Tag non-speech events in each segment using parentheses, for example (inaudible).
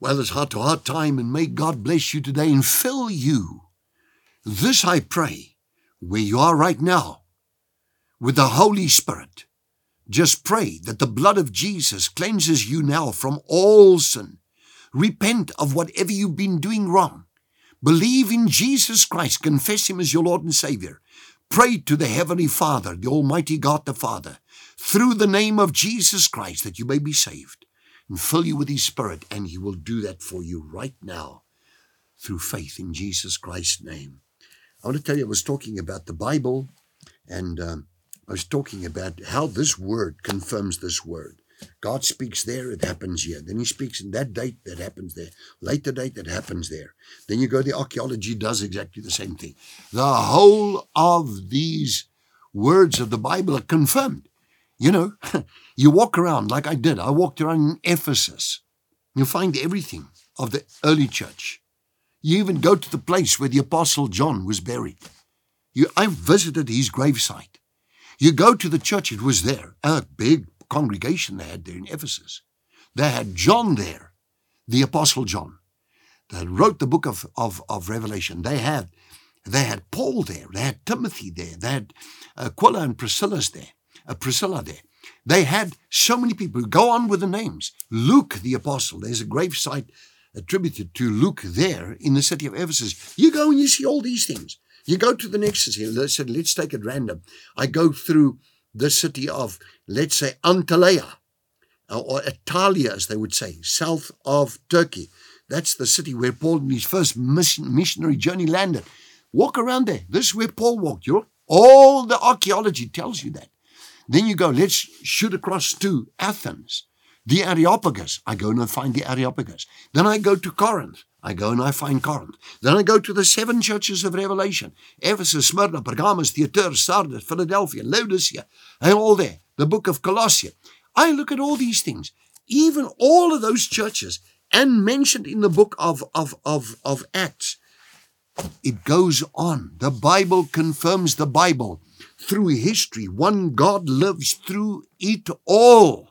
Well, it's heart to heart time, and may God bless you today and fill you. This I pray, where you are right now, with the Holy Spirit. Just pray that the blood of Jesus cleanses you now from all sin. Repent of whatever you've been doing wrong. Believe in Jesus Christ. Confess Him as your Lord and Savior. Pray to the Heavenly Father, the Almighty God the Father, through the name of Jesus Christ that you may be saved and fill you with His Spirit, and He will do that for you right now through faith in Jesus Christ's name. I want to tell you, I was talking about the Bible, and um, I was talking about how this word confirms this word. God speaks there, it happens here. Then he speaks in that date, that happens there. Later date, that happens there. Then you go, the archaeology does exactly the same thing. The whole of these words of the Bible are confirmed. You know, (laughs) you walk around like I did. I walked around in Ephesus. You find everything of the early church. You even go to the place where the Apostle John was buried. You, I visited his gravesite. You go to the church, it was there, a big congregation they had there in Ephesus. They had John there, the Apostle John, that wrote the book of, of, of Revelation. They had they had Paul there, they had Timothy there, they had uh, Aquila and Priscilla's there uh, Priscilla there. They had so many people. Go on with the names. Luke the apostle. There's a gravesite attributed to Luke there in the city of Ephesus. You go and you see all these things. You go to the next city. Let's let's take it random. I go through the city of, let's say, Antalya or Attalia, as they would say, south of Turkey. That's the city where Paul, in his first mission, missionary journey, landed. Walk around there. This is where Paul walked. You know? All the archaeology tells you that. Then you go, let's shoot across to Athens, the Areopagus. I go and I find the Areopagus. Then I go to Corinth. I go and I find Corinth. Then I go to the seven churches of Revelation Ephesus, Smyrna, Pergamos, Thyatira, Sardis, Philadelphia, Laodicea, and all there. The book of Colossians. I look at all these things, even all of those churches, and mentioned in the book of, of, of, of Acts. It goes on. The Bible confirms the Bible through history. One God lives through it all.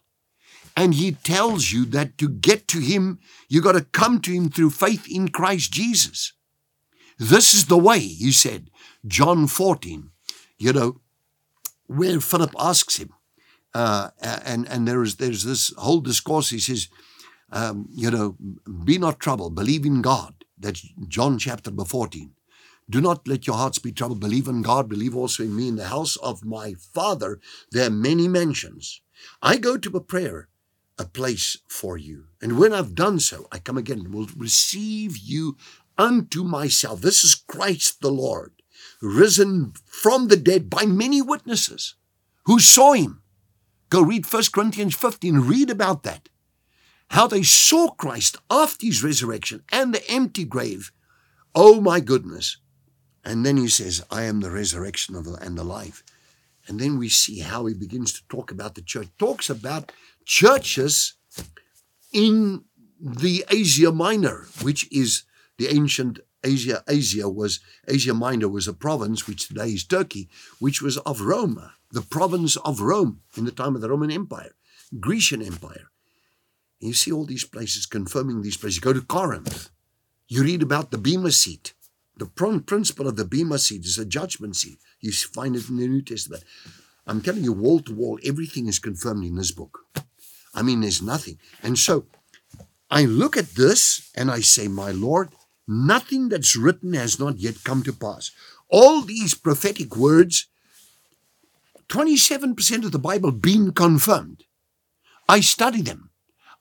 And he tells you that to get to him, you got to come to him through faith in Christ Jesus. This is the way, he said, John 14, you know, where Philip asks him, uh, and, and there is, there's this whole discourse, he says, um, you know, be not troubled, believe in God. That's John chapter 14. Do not let your hearts be troubled. Believe in God. Believe also in me. In the house of my Father, there are many mansions. I go to prepare a place for you. And when I've done so, I come again and will receive you unto myself. This is Christ the Lord, risen from the dead by many witnesses who saw him. Go read 1 Corinthians 15, read about that. How they saw Christ after his resurrection and the empty grave. Oh my goodness. And then he says, I am the resurrection and the life. And then we see how he begins to talk about the church. Talks about churches in the Asia Minor, which is the ancient Asia. Asia was Asia Minor was a province, which today is Turkey, which was of Rome, the province of Rome in the time of the Roman Empire, Grecian Empire. And you see all these places confirming these places. You go to Corinth, you read about the Bema seat the principle of the Bema seat is a judgment seat. You find it in the New Testament. I'm telling you, wall to wall, everything is confirmed in this book. I mean, there's nothing. And so I look at this and I say, My Lord, nothing that's written has not yet come to pass. All these prophetic words, 27% of the Bible being confirmed. I study them.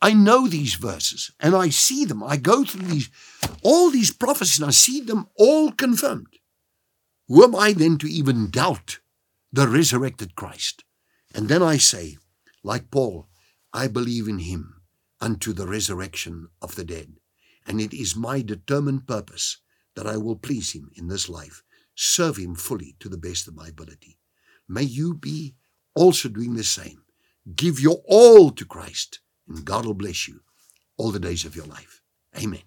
I know these verses and I see them. I go through these, all these prophecies and I see them all confirmed. Who am I then to even doubt the resurrected Christ? And then I say, like Paul, I believe in him unto the resurrection of the dead. And it is my determined purpose that I will please him in this life, serve him fully to the best of my ability. May you be also doing the same. Give your all to Christ and God will bless you all the days of your life. Amen.